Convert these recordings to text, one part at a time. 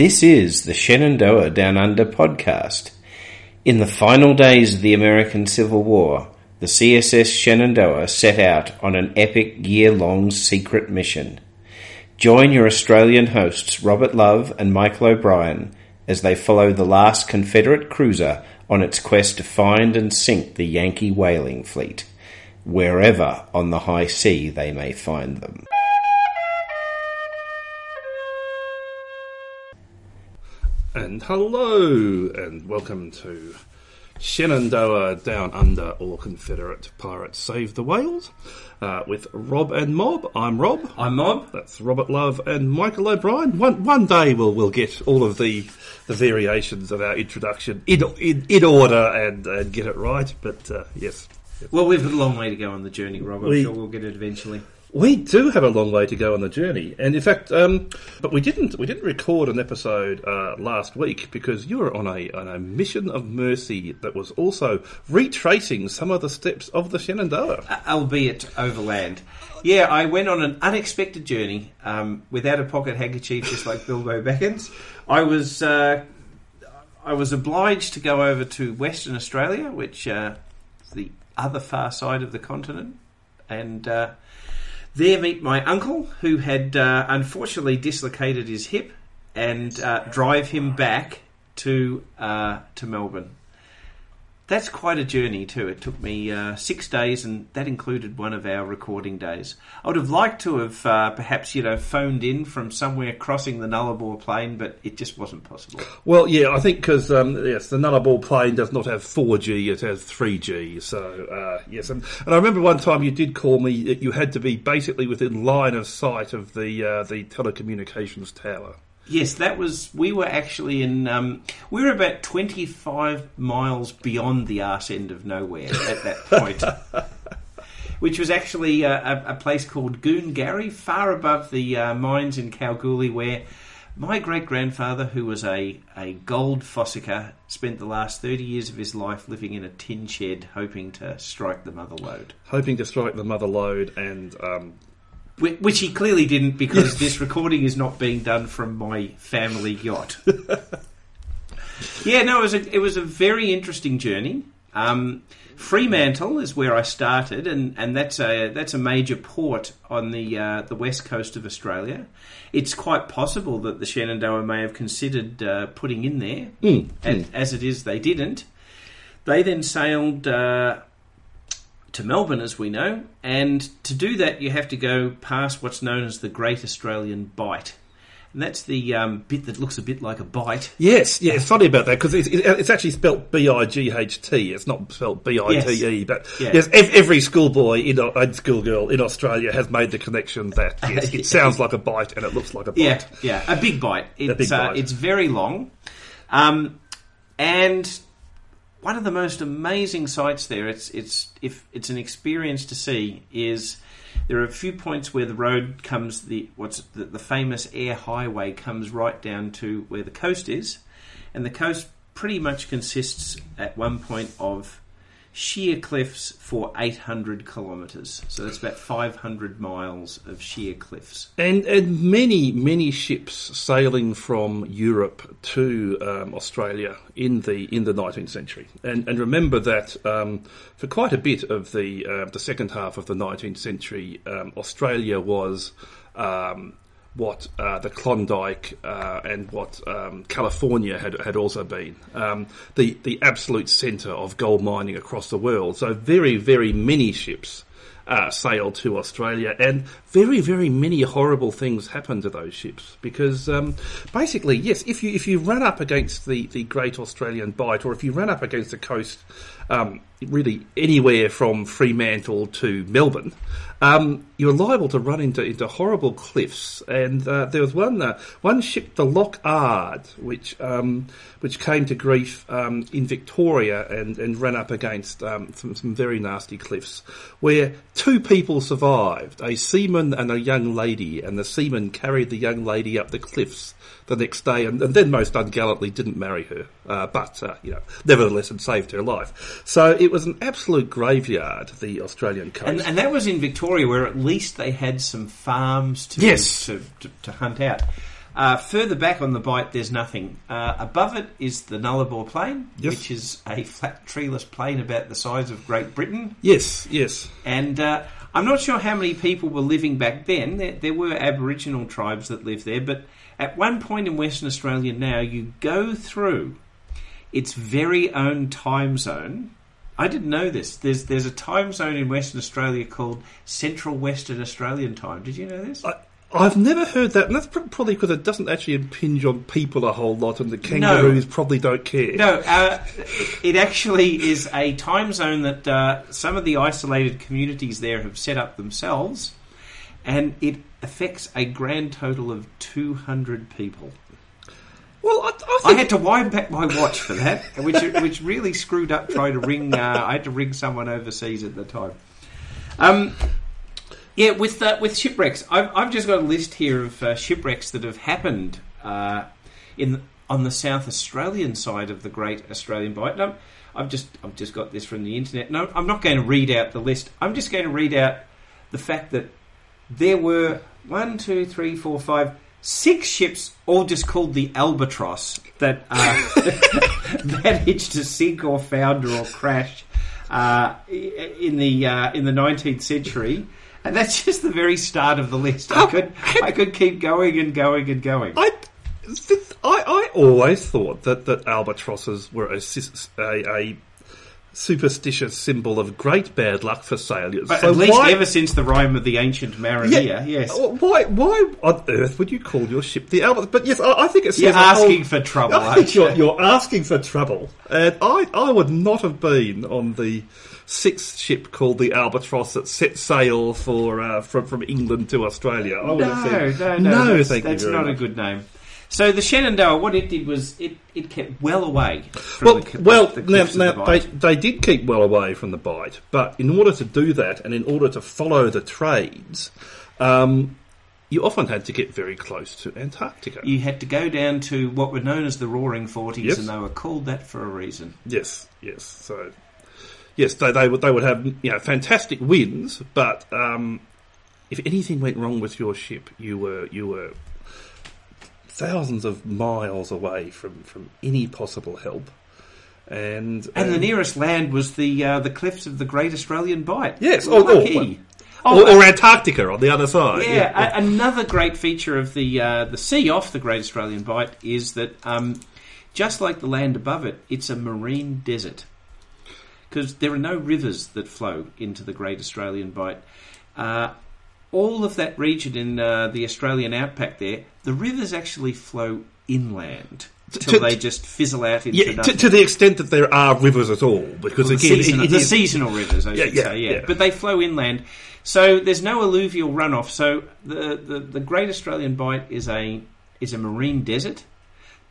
This is the Shenandoah Down Under podcast. In the final days of the American Civil War, the CSS Shenandoah set out on an epic year long secret mission. Join your Australian hosts Robert Love and Michael O'Brien as they follow the last Confederate cruiser on its quest to find and sink the Yankee whaling fleet, wherever on the high sea they may find them. And hello, and welcome to Shenandoah Down Under or Confederate Pirates Save the Whales uh, with Rob and Mob. I'm Rob. I'm Mob. That's Robert Love and Michael O'Brien. One one day we'll we'll get all of the the variations of our introduction in in, in order and, and get it right. But uh, yes, Well, we've got a long way to go on the journey, Rob. I'm We- sure we'll get it eventually. We do have a long way to go on the journey, and in fact, um, but we didn't we didn't record an episode uh, last week because you were on a on a mission of mercy that was also retracing some of the steps of the Shenandoah. Uh, albeit overland. Yeah, I went on an unexpected journey um, without a pocket handkerchief, just like Bilbo Baggins. I was uh, I was obliged to go over to Western Australia, which uh, is the other far side of the continent, and uh, there meet my uncle, who had uh, unfortunately dislocated his hip, and uh, drive him back to uh, to Melbourne. That's quite a journey too. It took me uh, six days, and that included one of our recording days. I would have liked to have uh, perhaps you know phoned in from somewhere crossing the Nullarbor Plain, but it just wasn't possible. Well, yeah, I think because um, yes, the Nullarbor Plain does not have four G; it has three G. So uh, yes, and, and I remember one time you did call me that you had to be basically within line of sight of the uh, the telecommunications tower. Yes, that was. We were actually in. Um, we were about twenty-five miles beyond the arse end of nowhere at that point, which was actually a, a, a place called Goongarrie, far above the uh, mines in Kalgoorlie, where my great grandfather, who was a, a gold fossicker, spent the last thirty years of his life living in a tin shed, hoping to strike the mother lode. hoping to strike the mother lode and um, Which he clearly didn't because this recording is not being done from my family yacht. yeah, no, it was a, it was a very interesting journey. Um, Fremantle is where I started, and, and that's a that's a major port on the uh, the west coast of Australia. It's quite possible that the Shenandoah may have considered uh, putting in there, and as it is, they didn't. They then sailed uh, to Melbourne, as we know, and to do that, you have to go past what's known as the Great Australian Bight, and that's the um, bit that looks a bit like a bite. yes, yeah, it's funny about that because it's, it's actually spelt B I G H T. It's not spelt B I T E. But Yeah. yes, every schoolboy in and schoolgirl in Australia has made the connection that yes, it sounds like a bite and it looks like a bite. Yeah, yeah, a big bite. It's big Uh, it's very long, um, and one of the most amazing sights there. It's it's if it's an experience to see is. There are a few points where the road comes the what's the, the famous Eyre Highway comes right down to where the coast is, and the coast pretty much consists at one point of sheer cliffs for 800 kilometres. So that's about 500 miles of sheer cliffs. And, and many, many ships sailing from Europe to um, Australia in the in the 19th century. And, and remember that um, for quite a bit of the uh, the second half of the 19th century, um, Australia was um, what uh, the Klondike uh, and what um, California had had also been um, the the absolute centre of gold mining across the world. So very, very many ships uh, sailed to Australia, and very, very many horrible things happened to those ships because um, basically, yes, if you if you run up against the, the Great Australian Bight, or if you run up against the coast, um, really anywhere from Fremantle to Melbourne, um, you're liable to run into into horrible cliffs. And uh, there was one uh, one ship, the Loch Ard, which um, which came to grief um, in Victoria and, and ran up against um, some, some very nasty cliffs, where two people survived, a seaman and a young lady, and the seaman carried the young lady up the cliffs the next day, and, and then most ungallantly didn't marry her, uh, but uh, you know, nevertheless, it saved her life. So it was an absolute graveyard, the Australian coast. And, and that was in Victoria, where at least they had some farms to Yes. to, to, to hunt out. Uh, further back on the bight, there's nothing. Uh, above it is the Nullarbor Plain, Yes. which is a flat, treeless plain about the size of Great Britain. Yes, yes. And uh, I'm not sure how many people were living back then. There, there were Aboriginal tribes that lived there, but at one point in Western Australia now, you go through its very own time zone. I didn't know this. There's there's a time zone in Western Australia called Central Western Australian Time. Did you know this? I, I've never heard that, and that's probably because it doesn't actually impinge on people a whole lot, and the kangaroos probably don't care. No, uh, it actually is a time zone that uh, some of the isolated communities there have set up themselves, and it affects a grand total of 200 people. Well, I, I I had to wind back my watch for that, which which really screwed up trying to ring. Uh, I had to ring someone overseas at the time. Um, yeah, with uh, with shipwrecks, I've, I've just got a list here of uh, shipwrecks that have happened uh, in on the South Australian side of the Great Australian Bight. No, I've just I've just got this from the internet. No, I'm not going to read out the list. I'm just going to read out the fact that there were one, two, three, four, five, six ships, all just called the Albatross, that uh, that hitched to sink or founder or crash uh, in the uh, in the 19th century. And that's just the very start of the list. I could I could keep going and going and going. I, I, I always thought that, that albatrosses were a, a, a superstitious symbol of great bad luck for sailors. But so at least why, ever since the rhyme of the ancient mariner, yes. Why, why on earth would you call your ship the albatross? But yes, I, I think it's You're a whole- asking for trouble, I think you? you're, you're asking for trouble, and I, I would not have been on the sixth ship called the Albatross that set sail for uh, from from England to Australia. I would No, have said, no, no, that's, thank that's you not much. a good name. So the Shenandoah, what it did was it, it kept well away from Well, the, well, the now, now the they, they did keep well away from the Bight, but in order to do that and in order to follow the trades, um, you often had to get very close to Antarctica. You had to go down to what were known as the Roaring Forties, Yes. and they were called that for a reason. Yes, yes. So, yes, they, they would they would have you know fantastic winds, but um, if anything went wrong with your ship, you were you were thousands of miles away from, from any possible help. And And the um, nearest land was the uh, the cliffs of the Great Australian Bight. Yes, oh, oh, Lucky. or, or Antarctica on the other side. Yeah, a- another great feature of the uh, the sea off the Great Australian Bight is that um, just like the land above it, it's a marine desert because there are no rivers that flow into the Great Australian Bight. Uh, all of that region in uh, the Australian outback there, the rivers actually flow inland till to- they just fizzle out into Yeah, to, to the extent that there are rivers at all, because Well, the, again, seasonal, it- it the is- seasonal rivers, I Yeah, should yeah, say, yeah. yeah. But they flow inland, so there's no alluvial runoff. So the, the, the Great Australian Bight is a is a marine desert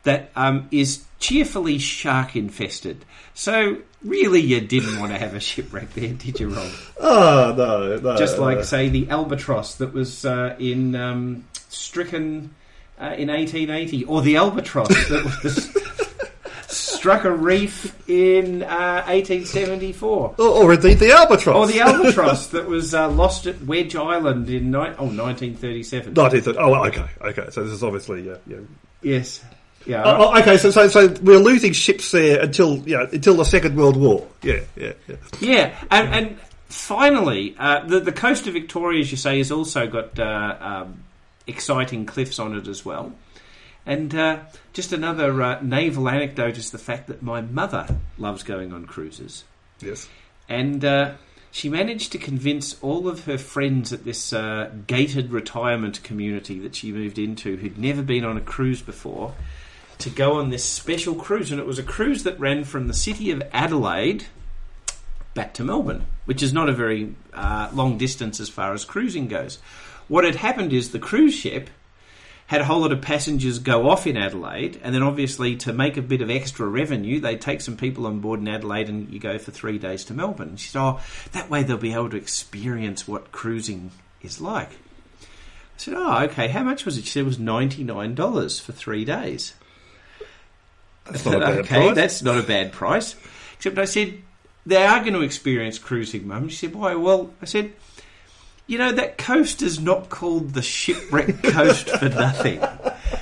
that um, is cheerfully shark infested. So really, you didn't want to have a shipwreck there, did you, Rob? Oh no, no, Just like no. say the albatross that was uh, in um, stricken uh, in 1880, or the albatross that was. Struck a reef in uh, 1874. or, or indeed the albatross. Or the albatross that was uh, lost at Wedge Island in ni- oh, 1937. 1930 Oh, okay, okay. So this is obviously yeah. yeah. Yes. Yeah. Oh, oh, okay, so, so so we're losing ships there until you know, until the Second World War. Yeah, yeah, yeah. Yeah. And, and finally, uh, the, the coast of Victoria, as you say, has also got uh, um, exciting cliffs on it as well. And uh, just another uh, naval anecdote is the fact that my mother loves going on cruises. Yes. and uh, she managed to convince all of her friends at this uh, gated retirement community that she moved into, who'd never been on a cruise before, to go on this special cruise. And it was a cruise that ran from the city of Adelaide back to Melbourne, which is not a very uh, long distance as far as cruising goes. What had happened is the cruise ship had a whole lot of passengers go off in Adelaide, and then obviously to make a bit of extra revenue, they take some people on board in Adelaide and you go for three days to Melbourne. She said, Oh, that way they'll be able to experience what cruising is like. I said, Oh, okay, how much was it? She said it was $99 for three days. That's not a bad okay, price. that's not a bad price. Except I said, they are going to experience cruising, Mum. She said, why? Well, I said, you know, that coast is not called the shipwreck coast for nothing.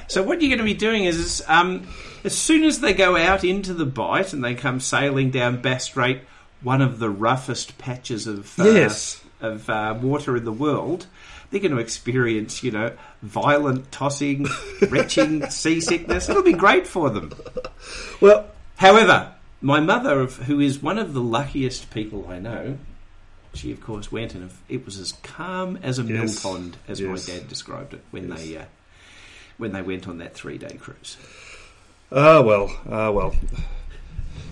So what you're going to be doing is, um, as soon as they go out into the Bight and they come sailing down Bass Strait, one of the roughest patches of uh, Yes. of uh, water in the world, they're going to experience, you know, violent tossing, retching, seasickness. It'll be great for them. Well, However, my mother, who is one of the luckiest people I know, she of course went and it was as calm as a mill pond, as Yes. my dad described it when Yes. they uh, when they went on that three day cruise. Ah well, ah well.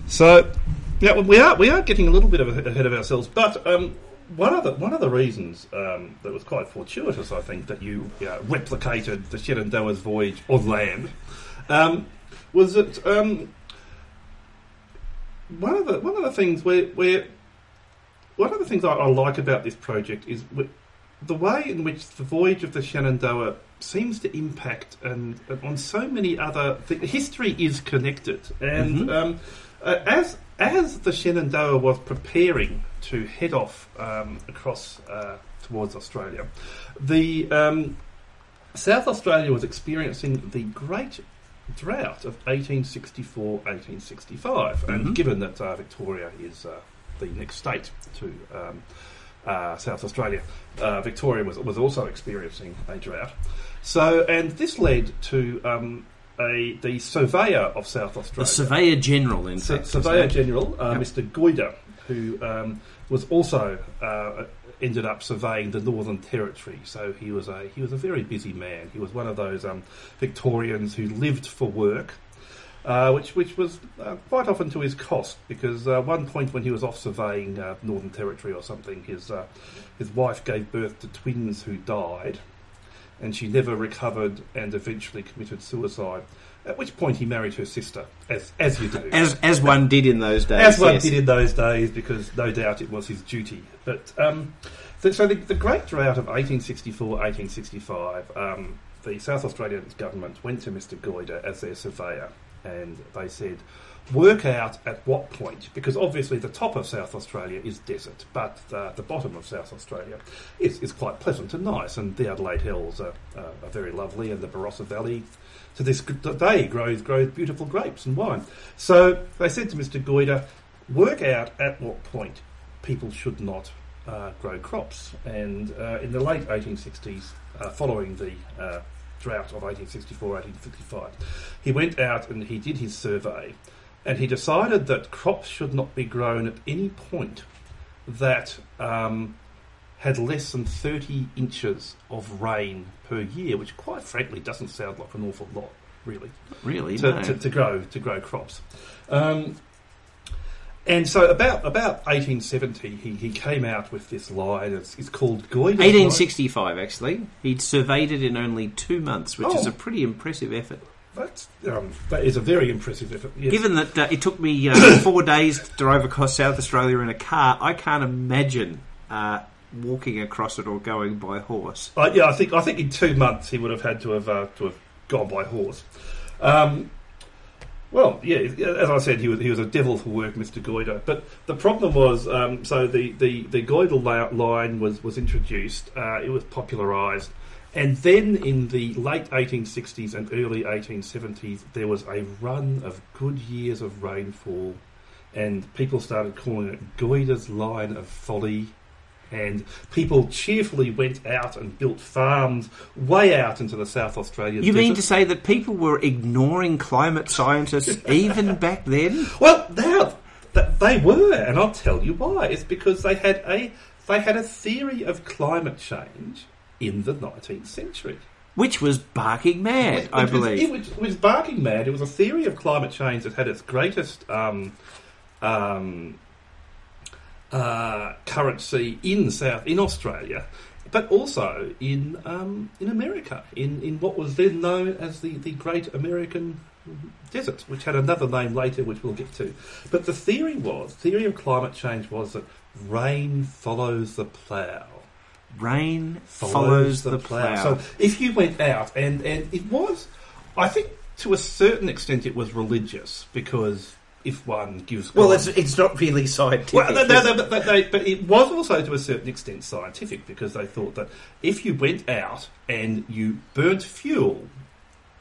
So, yeah, we are we are getting a little bit of ahead of ourselves. But um, one of the one of the reasons um, that was quite fortuitous, I think, that you uh, replicated the Shenandoah's voyage on land um, was that um, one of the one of the things where where one of the things I, I like about this project is the way in which the voyage of the Shenandoah seems to impact and, and on so many other things. History is connected, and Mhm. um, uh, as as the Shenandoah was preparing to head off um, across uh, towards Australia, the um, South Australia was experiencing the great drought of 1864-1865, and Mhm. given that uh, Victoria is uh, the next state to um, uh, South Australia, uh, Victoria was was also experiencing a drought. So, and this led to um, a the surveyor of South Australia, The Surveyor General, in Sur- fact. Surveyor? General, uh, Yep. Mr. Goyder, who um, was also uh, ended up surveying the Northern Territory. So he was a he was a very busy man. He was one of those um, Victorians who lived for work. Uh, which which was uh, quite often to his cost because uh, one point when he was off surveying uh, Northern Territory or something, his uh, his wife gave birth to twins who died, and she never recovered and eventually committed suicide. At which point he married her sister, as as you do, As, as one did in those days. as one yes. did in those days, because no doubt it was his duty. But um, so, so the, the Great Drought of 1864 1865, um, the South Australian government went to Mr. Goyder as their surveyor, and they said, work out at what point, because obviously the top of South Australia is desert, but uh, the bottom of South Australia is, is quite pleasant and nice, and the Adelaide Hills are, are, are very lovely, and the Barossa Valley to this day grows grows beautiful grapes and wine. So they said to Mr. Goyder, work out at what point people should not uh, grow crops. And uh, in the late 1860s, uh, following the uh, drought of 1864 1865, he went out and he did his survey, and he decided that crops should not be grown at any point that um, had less than 30 inches of rain per year, which quite frankly doesn't sound like an awful lot, really Really? to, no. to, to grow to grow crops. Um, and so about about 1870, he, he came out with this line. It's, it's called Goyder's line. 1865, actually. He'd surveyed it in only two months, which is Oh. a pretty impressive effort. That's, um, that is a very impressive effort. Yes. Given that uh, it took me uh, four days to drive across South Australia in a car, I can't imagine uh, walking across it or going by horse. Uh, yeah, I think I think in two months he would have had to have uh, to have gone by horse. Um, well, yeah, as I said, he was he was a devil for work, Mister Goyder. But the problem was, um, so the the the la- line was was introduced. Uh, it was popularised, and then in the late 1860s and early 1870s, there was a run of good years of rainfall, and people started calling it Goyder's line of folly and people cheerfully went out and built farms way out into the South Australian You mean to say that people were ignoring climate scientists even back then? Well, now they were, and I'll tell you why. It's because they had a they had a theory of climate change in the 19th century. Which was barking mad, Which- I which believe. it was, it was barking mad. It was a theory of climate change that had its greatest um, um, uh, currency in South in Australia, but also in um, in America, in, in what was then known as the, the Great American Desert, which had another name later, which we'll get to. But the theory was theory of climate change was that rain follows the plough Rain follows, the, plough. plough. So if you went out and and it was, I think to a certain extent it was religious because if one gives well, God- it's, it's not really scientific. well, no, no, is no, but, but, they, but it was also to a certain extent scientific because they thought that if you went out and you burnt fuel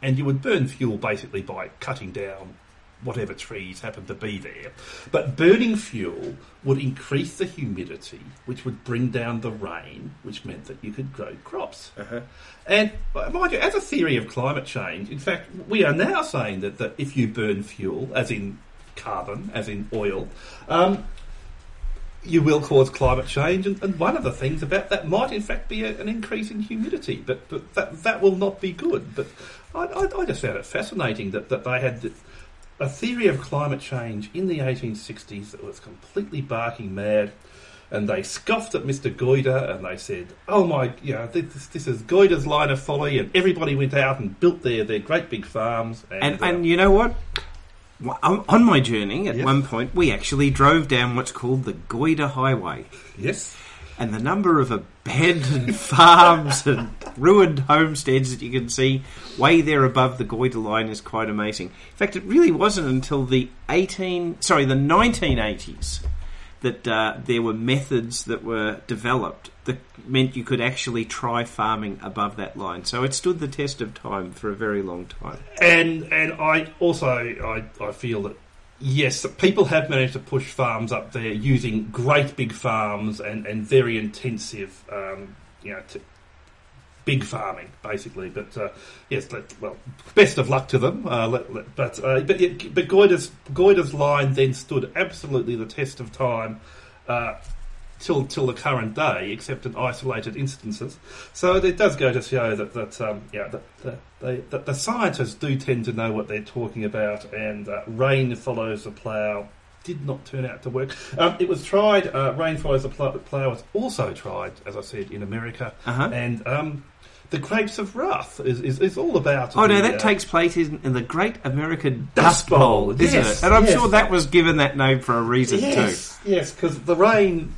and you would burn fuel basically by cutting down whatever trees happen to be there. But burning fuel would increase the humidity, which would bring down the rain, which meant that you could grow crops. Uh-huh. And mind you, as a theory of climate change, in fact, we are now saying that, that if you burn fuel, as in carbon, as in oil, um, you will cause climate change, and, and, one of the things about that might, in fact, be a, an increase in humidity. But, but that that will not be good. But I, I, I just found it fascinating that, that they had the, a theory of climate change in the 1860s that was completely barking mad. And they scoffed at Mr. Goyder and they said, oh my, you know, this, this is Goyder's line of folly. And everybody went out and built their, their great big farms. And, and, uh, and you know what? On my journey, at yes. one point, we actually drove down what's called the Goyder Highway. Yes. And the number of abandoned farms and ruined homesteads that you can see way there above the Goyder line is quite amazing. In fact, it really wasn't until the 18, sorry, the 1980s that uh, there were methods that were developed that meant you could actually try farming above that line. So it stood the test of time for a very long time. And and I also I, I feel that yes, people have managed to push farms up there using great big farms and, and very intensive um, you know t- big farming basically. But uh, yes, let, well, best of luck to them. Uh, let, let, but uh, but but Goyder's Goyder's line then stood absolutely the test of time. Uh, till till the current day, except in isolated instances. So it does go to show that that um, yeah that, that, they, that the scientists do tend to know what they're talking about, and uh, rain follows the plough. Did not turn out to work. Um, it was tried. Uh, rain follows the plough, plough was also tried, as I said, in America, uh-huh. and um, the Grapes of Wrath is, is, is all about. Oh, no, that uh, takes place in, in, the Great American Dust, Bowl, Bowl, isn't yes, it? And I'm yes. sure that was given that name for a reason yes, too. Yes, because the rain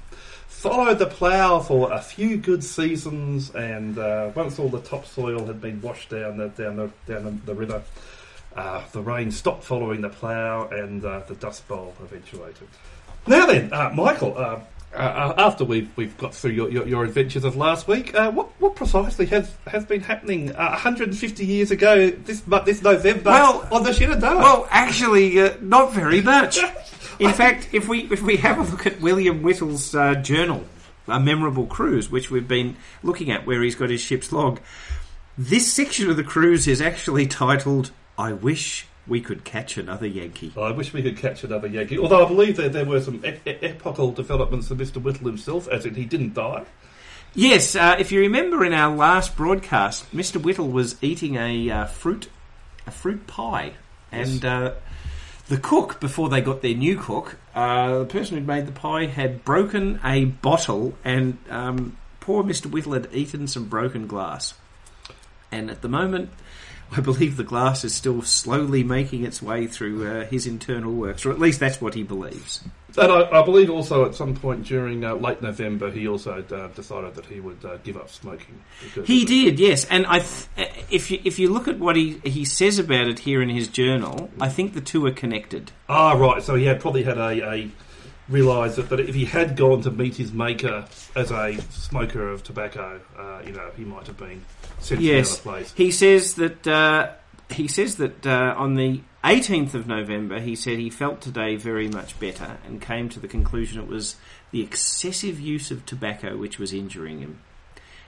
followed the plough for a few good seasons, and uh, once all the topsoil had been washed down the down the down the, the river, uh, the rain stopped following the plough, and uh, the Dust Bowl eventuated. Now then, uh, Michael. Uh, uh, after we've we've got through your, your, your adventures of last week, what what precisely has has been happening 150 years ago this this November well, on the Shenandoah? Well, actually, not very much. In fact, if we if we have a look at William Whittle's uh, journal, a memorable cruise, which we've been looking at, where he's got his ship's log, this section of the cruise is actually titled "I wish we could catch another Yankee." I wish we could catch another Yankee. Although I believe that there were some e- e- epochal developments for Mr. Whittle himself, as in he didn't die. Yes, uh, if you remember in our last broadcast, Mr. Whittle was eating a uh, fruit a fruit pie, and yes. uh, the cook, before they got their new cook, uh, the person who'd made the pie had broken a bottle, and um, poor Mr. Whittle had eaten some broken glass. And at the moment, I believe the glass is still slowly making its way through uh, his internal works, or at least that's what he believes. And I, I believe also at some point during uh, late November, he also uh, decided that he would uh, give up smoking. He did, yes. And I, th- if you if you look at what he he says about it here in his journal, I think the two are connected. Ah, right. So he had probably had a, a realised that, that if he had gone to meet his maker as a smoker of tobacco, uh, you know, he might have been sent yes. to another place. He says that uh, he says that uh, on the 18th of November, he said he felt today very much better and came to the conclusion it was the excessive use of tobacco which was injuring him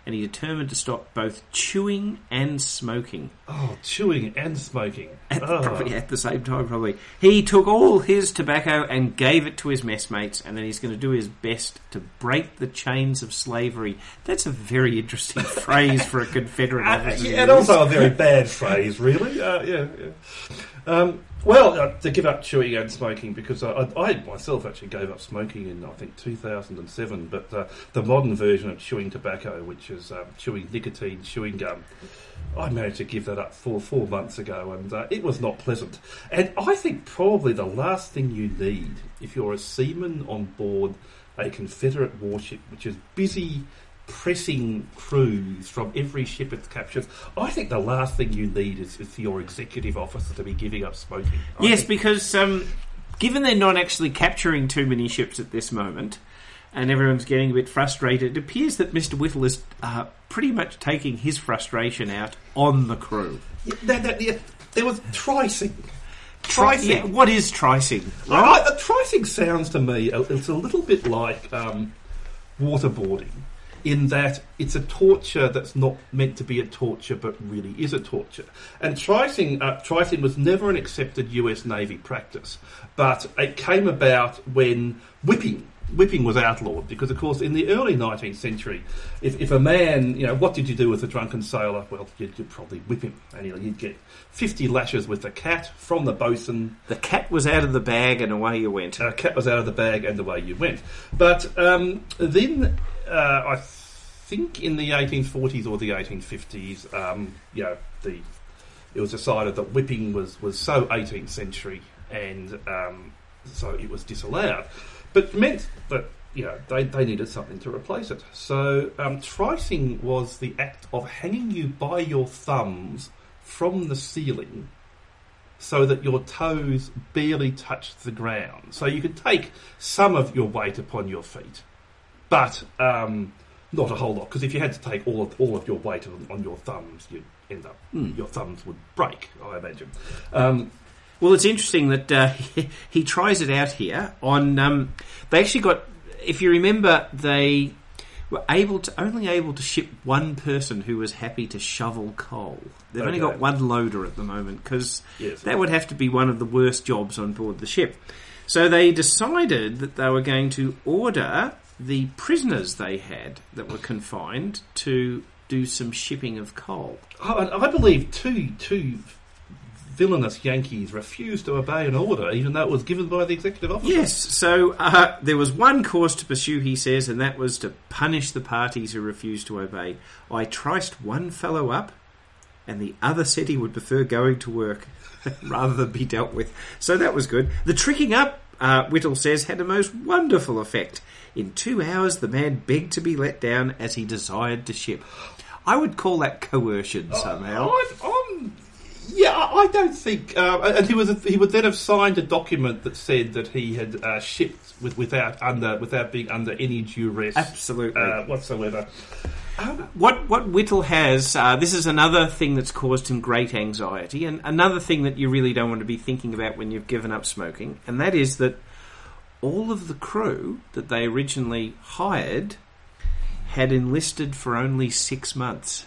and he determined to stop both chewing and smoking. Oh, chewing and smoking. At, oh. probably at the same time, probably. He took all his tobacco and gave it to his messmates, and then he's going to do his best to break the chains of slavery. That's a very interesting phrase for a Confederate uh, officer. Uh, and also a very bad phrase, really. Uh, yeah, yeah. Um, well, uh, to give up chewing and smoking because I, I, myself actually gave up smoking in I think 2007. But uh, the modern version of chewing tobacco, which is um, chewing nicotine, chewing gum, I managed to give that up four four months ago, and uh, it was not pleasant. And I think probably the last thing you need if you're a seaman on board a Confederate warship, which is busy pressing crews from every ship it captures. I think the last thing you need is, is for your executive officer to be giving up smoking. I yes, because um, given they're not actually capturing too many ships at this moment, and everyone's getting a bit frustrated. It appears that Mr. Whittle is uh, pretty much taking his frustration out on the crew. Yeah, there, there- yeah, there was tricing. Tri- Tricing. yeah, what is tricing? Right. the tricing sounds to me, it's a little bit like um, waterboarding in that it's a torture that's not meant to be a torture but really is a torture. And tricing, uh, tricing was never an accepted US Navy practice, but it came about when whipping. Whipping was outlawed because, of course, in the early 19th century, if, if a man, you know, what did you do with a drunken sailor? Well, you'd, you'd probably whip him, and you'd you'd get 50 lashes with the cat from the boatswain The cat was out of the bag and away you went. uh, cat was out of the bag and away you went. But um, then uh, I think in the 1840s or the 1850s, um, you know, the it was decided that whipping was, was so 18th century and um, so it was disallowed. But meant that you know they, they needed something to replace it. So um, tricing was the act of hanging you by your thumbs from the ceiling so that your toes barely touched the ground. So you could take some of your weight upon your feet, but um, not a whole lot. Because if you had to take all of all of your weight on, on your thumbs, you'd end up your thumbs would break. I imagine. Um, Well, it's interesting that uh, he tries it out here on. Um, they actually got, if you remember, they were able to only able to ship one person who was happy to shovel coal. They've only got one loader at the moment because Yes. that would have to be one of the worst jobs on board the ship. So they decided that they were going to order the prisoners they had that were confined to do some shipping of coal. I, I believe two two villainous Yankees refused to obey an order, even though it was given by the executive officer. Yes, so uh, there was one course to pursue, he says, and that was to punish the parties who refused to obey. I triced one fellow up, and the other said he would prefer going to work rather than be dealt with. So that was good. The tricing up, uh, Whittle says, had a most wonderful effect. In two hours, the man begged to be let down as he desired to ship. I would call that coercion somehow. I, I'm, yeah, I don't think. Uh, and he was he would then have signed a document that said that he had uh, shipped with, without under without being under any duress Absolutely. uh, whatsoever. Um, What what Whittle has, uh, this is another thing that's caused him great anxiety, and another thing that you really don't want to be thinking about when you've given up smoking, and that is that all of the crew that they originally hired had enlisted for only six months.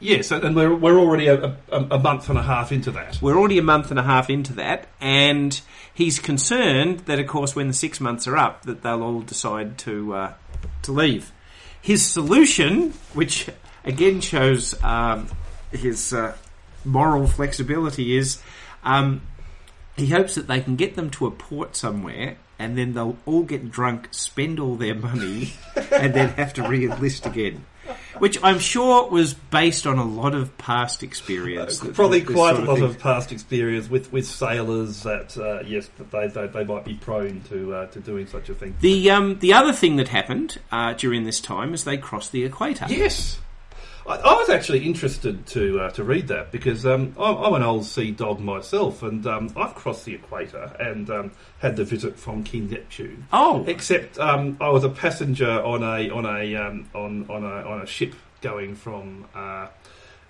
Yes, and we're we're already a, a, a month and a half into that. We're already a month and a half into that, and he's concerned that, of course, when the six months are up, that they'll all decide to uh, to leave. His solution, which again shows um, his uh, moral flexibility, is um, he hopes that they can get them to a port somewhere. And then they'll all get drunk, spend all their money, and then have to re-enlist again. Which I'm sure was based on a lot of past experience. that- Probably this quite sort a lot thing. of past experience with, with sailors that uh, yes, that they, they they might be prone to uh, to doing such a thing. The um, the other thing that happened uh, during this time is they crossed the equator. Yes. I, I was actually interested to uh, to read that because um, I'm, I'm an old sea dog myself, and um, I've crossed the equator and um, had the visit from King Neptune. Oh, Except um, I was a passenger on a on a um, on on a on a ship going from uh,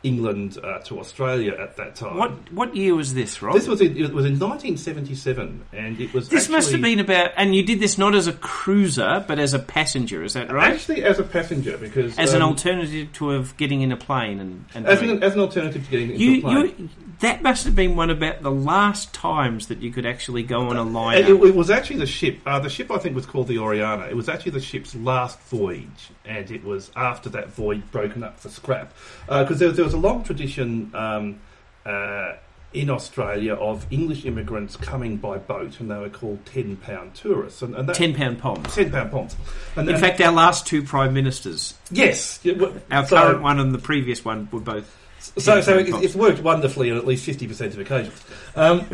England uh, to Australia at that time. what what year was this, Rob? This was in, it was in 1977, and it was This must have been about, and you did this not as a cruiser, but as a passenger. Is that right? actually as a passenger because As an um, alternative to of getting in a plane and, and as an, as an alternative to getting into you, a plane. you that must have been one about the last times that you could actually go on a It, liner. it was actually the ship. Uh, the ship I think was called the Oriana. It was actually the ship's last voyage, and it was after that voyage broken up for scrap because there, there was a long tradition um, uh, in Australia of English immigrants coming by boat, and they were called ten pound tourists, and, and that, Ten pound poms. ten pound pounds. And, In and- fact, our last two prime ministers, yes, our so- current one and the previous one, were both. So, so 10 it's, worked wonderfully on at least fifty percent of occasions. Um,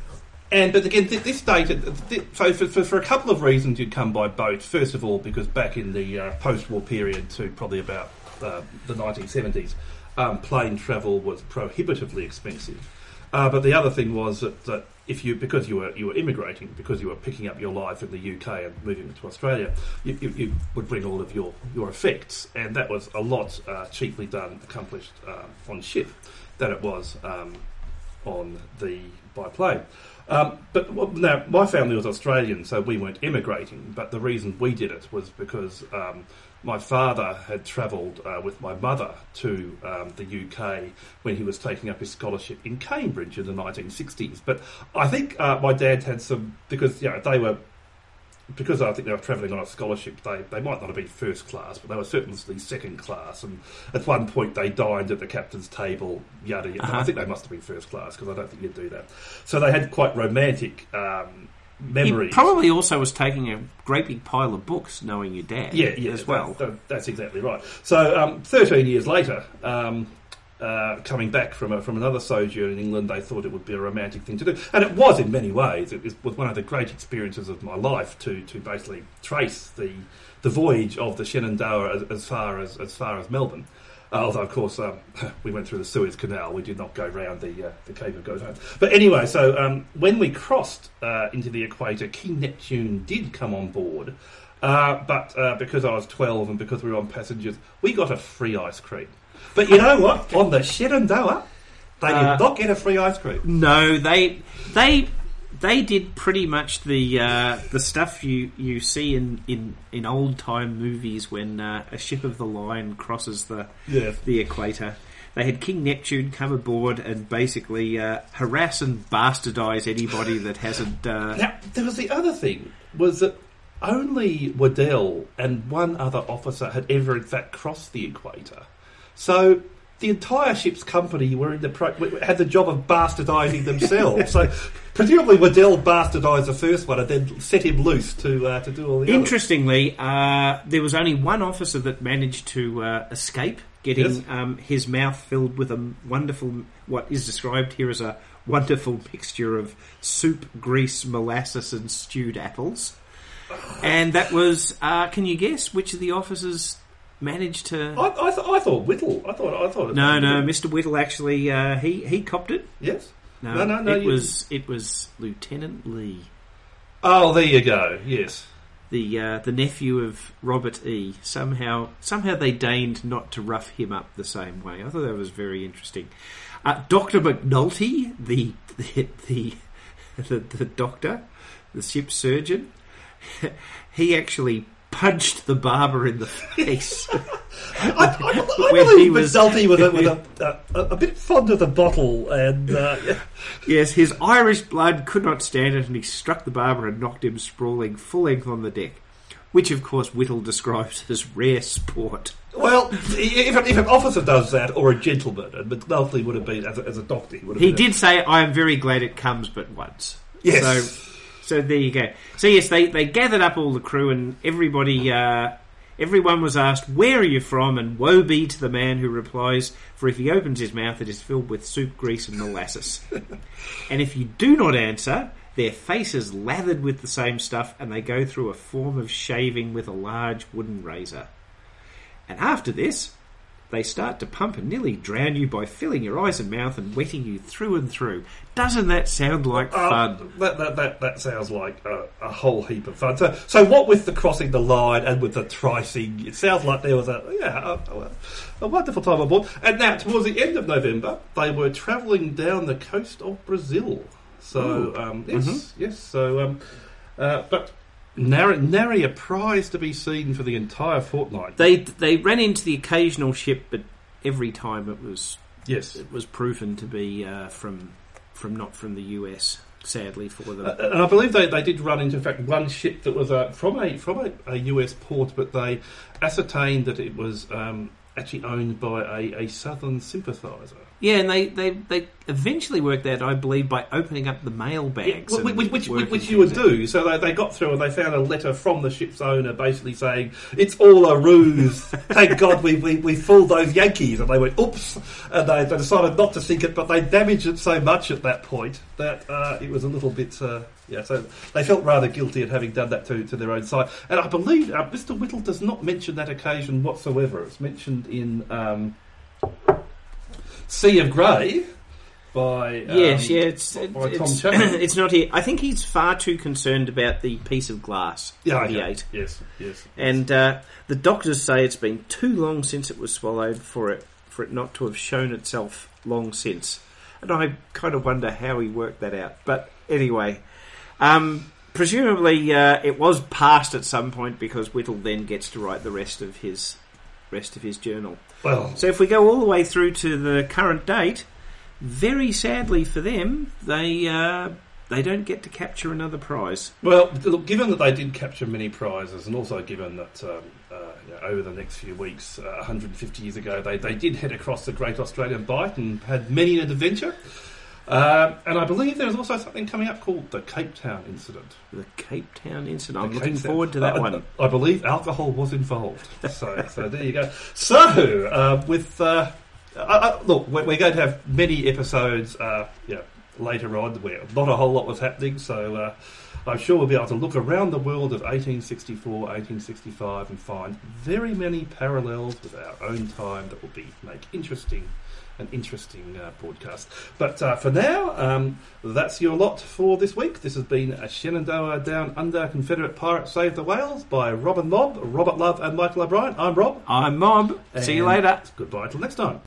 and but again, this dated. So for, for, for a couple of reasons, you'd come by boat. First of all, because back in the uh, post-war period to probably about uh, the nineteen seventies, um, plane travel was prohibitively expensive. Uh, but the other thing was that, that if you because you were you were immigrating because you were picking up your life in the UK and moving to Australia, you, you, you would bring all of your your effects, and that was a lot uh, cheaply done, accomplished um, on ship than it was um, on the by plane. Um, but well, now my family was Australian, so we weren't immigrating. But the reason we did it was because um, my father had travelled uh, with my mother to um, the UK when he was taking up his scholarship in Cambridge in the 1960s. But I think uh, my dad had some because you know they were because I think they were travelling on a scholarship. They they might not have been first class, but they were certainly second class. And at one point they dined at the captain's table. Yada yada. Uh-huh. I think they must have been first class because I don't think you'd do that. So they had quite romantic. Um, He probably also was taking a great big pile of books, knowing your dad. Yeah, yeah, as well. that- that- that's exactly right. So, um, 13 years later, um, uh, coming back from a, from another sojourn in England, they thought it would be a romantic thing to do, and it was in many ways. It was was one of the great experiences of my life to to basically trace the the voyage of the Shenandoah as, as far as as far as Melbourne. Uh, although, of course, um, we went through the Suez Canal. We did not go round the uh, the Cape of Good Hope. But anyway, so um, when we crossed uh, into the equator, King Neptune did come on board. Uh, but uh, because I was 12 and because we were on passengers, we got a free ice cream. But you know what? On the Shenandoah, they did Uh, not get a free ice cream. No, they they they did pretty much the uh, the stuff you, you see in, in, in old time movies when uh, a ship of the line crosses the Yes. the equator. They had King Neptune come aboard and basically uh, harass and bastardize anybody that hasn't. Uh, Now, there was the other thing, was that only Waddell and one other officer had ever, in fact, crossed the equator. So the entire ship's company were in the pro- had the job of bastardising themselves. so presumably Waddell bastardised the first one and then set him loose to uh, to do all the. Interestingly, uh, there was only one officer that managed to uh, escape, getting Yes. um, his mouth filled with a wonderful, what is described here as a wonderful mixture of soup, grease, molasses, and stewed apples. And that was, uh, can you guess which of the officers managed to? I, I, th- I thought Whittle. I thought I thought it No, no, Mr. Whittle actually, uh, he he copped it. Yes. No, No, no, no, it you- was it was Lieutenant Lee. Oh, there you go. Yes. the uh, the nephew of Robert E. Somehow, somehow they deigned not to rough him up the same way. I thought that was very interesting. Uh, Doctor McNulty, the the, the the the doctor, the ship's surgeon, he actually punched the barber in the face. I, I, I believe he was- McNulty a, was a, a, a bit fond of the bottle, and uh, yes, his Irish blood could not stand it, and he struck the barber and knocked him sprawling full length on the deck. Which, of course, Whittle describes as rare sport. Well, if, an- if an officer does that, or a gentleman, and McNulty would have been, as a, as a doctor, he would have He did say, "I am very glad it comes but once." Yes. So, so there you go. So yes, they they gathered up all the crew and everybody. Uh, everyone was asked, "Where are you from?" And woe be to the man who replies, "For if he opens his mouth, it is filled with soup, grease, and molasses." and if you do not answer, their face is lathered with the same stuff, and they go through a form of shaving with a large wooden razor. And after this, they start to pump and nearly drown you by filling your eyes and mouth and wetting you through and through. Doesn't that sound like Uh, fun? that, that, that, that sounds like a, a whole heap of fun. So, so what with the crossing the line and with the tricing, it sounds like there was a yeah a, a, wonderful time aboard. And now, towards the end of November, they were travelling down the coast of Brazil. So um, yes, Mhm. yes. So, um, uh, but nary, nary a prize to be seen for the entire fortnight. They they ran into the occasional ship, but every time it was yes. it was proven to be uh, from from not from the US. Sadly for them. Uh, and I believe they, they did run into, in fact, one ship that was uh, from a from a, a US port, but they ascertained that it was um, actually owned by a, a Southern sympathiser. Yeah, and they, they, they eventually worked out, I believe, by opening up the mail bags. which, which, which, which you would do. So they, they got through and they found a letter from the ship's owner basically saying, It's all a ruse. Thank God we, we, we fooled those Yankees. And they went, Oops. And they, they decided not to sink it, but they damaged it so much at that point that uh, it was a little bit. Uh, yeah, so they felt rather guilty at having done that to, to their own side. And I believe uh, Mr. Whittle does not mention that occasion whatsoever. It's mentioned in um, Sea of Grey. by um, yes, yeah, it's by Tom it's, it's not here. I think he's far too concerned about the piece of glass yeah, that he okay. ate. Yes, yes. And uh, the doctors say it's been too long since it was swallowed for it for it not to have shown itself long since. And I kind of wonder how he worked that out. But anyway, um, presumably uh, it was passed at some point because Whittle then gets to write the rest of his rest of his journal. well, So if we go all the way through to the current date, very sadly for them, they uh, they don't get to capture another prize. Well, look, given that they did capture many prizes, and also given that um, uh, you know, over the next few weeks, uh, 150 years ago, they, they did head across the Great Australian Bight and had many an adventure. Um and I believe there is also something coming up called the Cape Town Incident. The Cape Town incident. I'm looking Town- forward to that Uh, one. I believe alcohol was involved. So, so there you go. So, uh, with uh, uh, uh, look, we're, we're going to have many episodes. Uh, yeah, later on, where not a whole lot was happening. So, uh, I'm sure we'll be able to look around the world of 1864, 1865, and find very many parallels with our own time that will be make interesting. An interesting uh, podcast. But uh, for now, um, that's your lot for this week. This has been a Shenandoah Down Under Confederate Pirate Save the Whales by Robin Mob, Robert Love, and Michael O'Brien. I'm Rob. I'm Mob. See you later. Goodbye till next time.